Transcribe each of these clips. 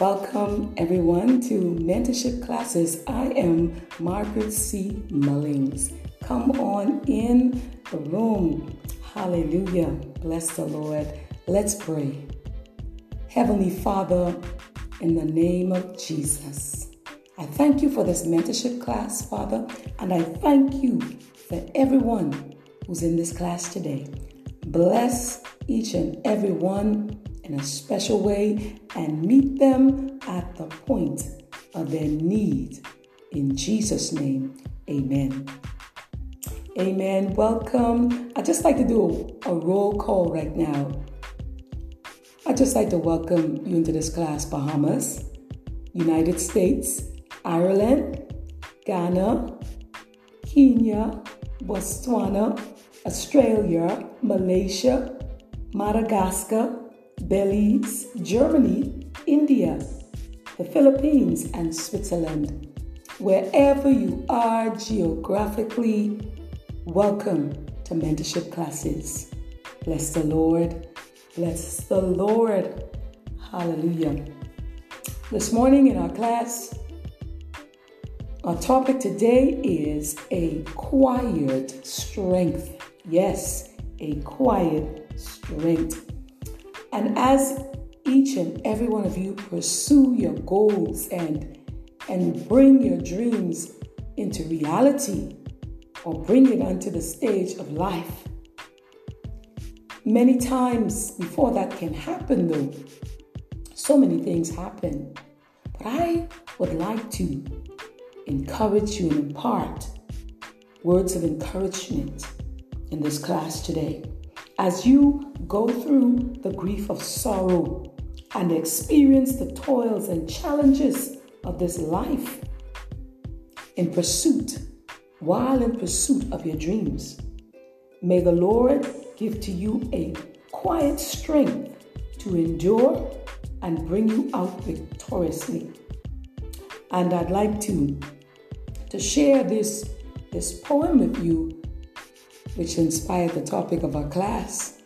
Welcome everyone to mentorship classes. I am Margaret C. Mullings. Come on in the room. Hallelujah. Bless the Lord. Let's pray. Heavenly Father, in the name of Jesus, I thank you for this mentorship class, Father, and I thank you for everyone who's in this class today. Bless each and every one in a special way and meet them at the point of their need. In Jesus' name, amen. Amen. Welcome. I'd just like to do a, a roll call right now. I'd just like to welcome you into this class Bahamas, United States, Ireland, Ghana, Kenya, Botswana, Australia, Malaysia, Madagascar, Belize, Germany, India, the Philippines, and Switzerland. Wherever you are geographically, welcome to mentorship classes. Bless the Lord. Bless the Lord. Hallelujah. This morning in our class, our topic today is a quiet strength. Yes, a quiet strength. And as each and every one of you pursue your goals and and bring your dreams into reality or bring it onto the stage of life. Many times before that can happen though, so many things happen. But I would like to encourage you and impart words of encouragement in this class today. As you go through the grief of sorrow and experience the toils and challenges of this life in pursuit, while in pursuit of your dreams, may the Lord give to you a quiet strength to endure and bring you out victoriously. And I'd like to, to share this, this poem with you which inspired the topic of our class,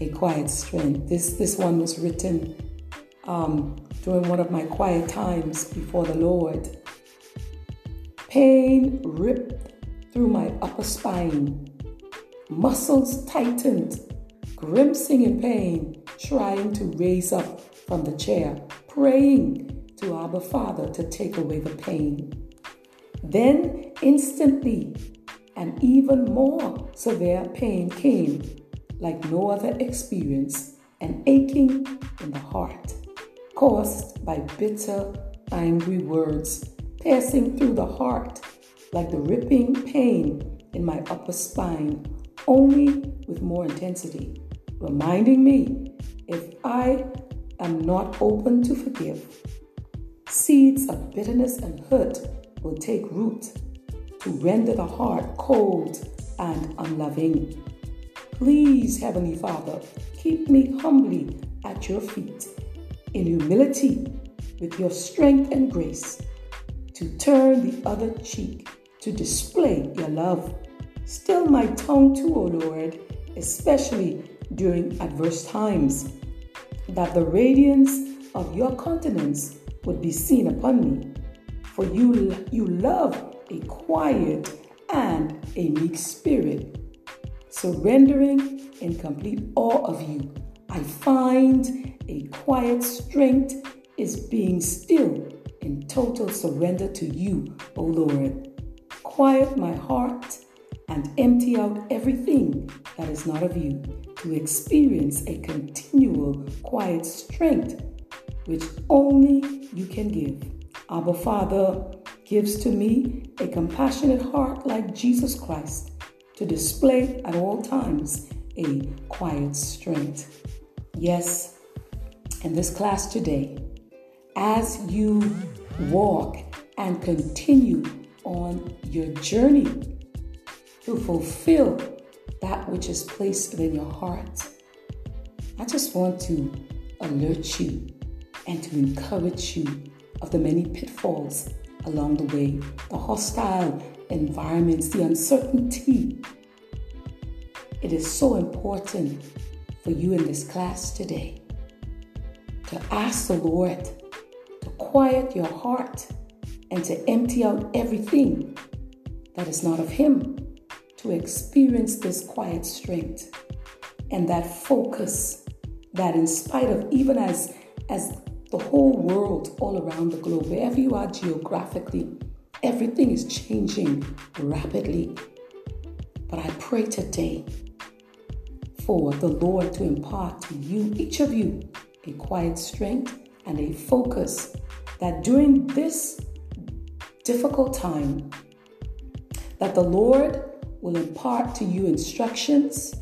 A Quiet Strength. This, this one was written um, during one of my quiet times before the Lord. Pain ripped through my upper spine, muscles tightened, grimacing in pain, trying to raise up from the chair, praying to Abba Father to take away the pain. Then instantly, and even more severe pain came, like no other experience, an aching in the heart, caused by bitter, angry words, piercing through the heart, like the ripping pain in my upper spine, only with more intensity, reminding me if I am not open to forgive, seeds of bitterness and hurt will take root to render the heart cold and unloving. Please, Heavenly Father, keep me humbly at your feet, in humility, with your strength and grace, to turn the other cheek, to display your love. Still my tongue too, O Lord, especially during adverse times, that the radiance of your countenance would be seen upon me. For you, you love a quiet and a meek spirit. Surrendering in complete awe of you, I find a quiet strength is being still in total surrender to you, O Lord. Quiet my heart and empty out everything that is not of you to experience a continual quiet strength which only you can give. Abba Father, gives to me a compassionate heart like Jesus Christ to display at all times a quiet strength. Yes, in this class today, as you walk and continue on your journey to fulfill that which is placed within your heart, I just want to alert you and to encourage you of the many pitfalls along the way, the hostile environments, the uncertainty. It is so important for you in this class today to ask the Lord to quiet your heart and to empty out everything that is not of Him to experience this quiet strength and that focus that in spite of even as as the whole world all around the globe wherever you are geographically everything is changing rapidly. But i pray today for the lord to impart to you each of you a quiet strength and a focus that during this difficult time that the lord will impart to you instructions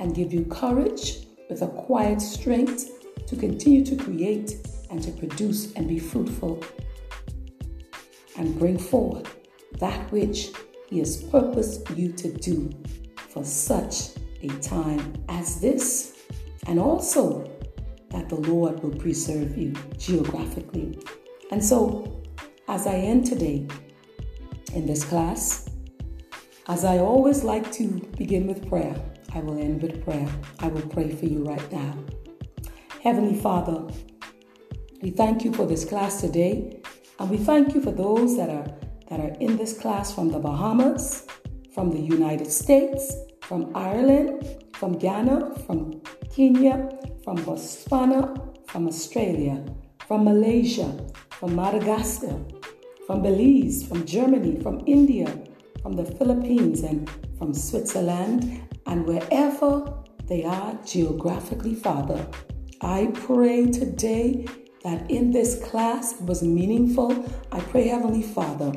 and give you courage with a quiet strength to continue to create and to produce and be fruitful and bring forth that which He has purposed you to do for such a time as this. And also that the Lord will preserve you geographically. And so, as I end today in this class, as I always like to begin with prayer, I will end with prayer. I will pray for you right now. Heavenly Father, we thank you for this class today, and we thank you for those that are that are in this class from the Bahamas, from the United States, from Ireland, from Ghana, from Kenya, from Botswana, from Australia, from Malaysia, from Madagascar, from Belize, from Germany, from India, from the Philippines, and from Switzerland, and wherever they are geographically, Father. I pray today that in this class was meaningful. I pray, Heavenly Father,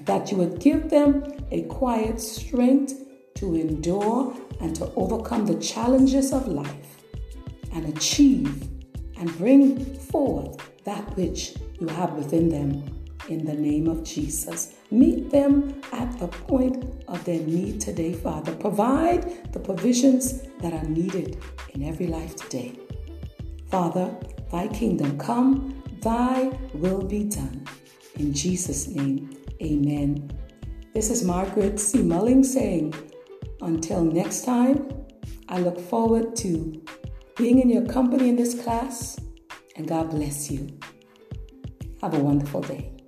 that you would give them a quiet strength to endure and to overcome the challenges of life and achieve and bring forth that which you have within them in the name of Jesus. Meet them at the point of their need today, Father. Provide the provisions that are needed in every life today. Father, thy kingdom come, thy will be done. In Jesus' name, amen. This is Margaret C. Mulling saying, until next time, I look forward to being in your company in this class, and God bless you. Have a wonderful day.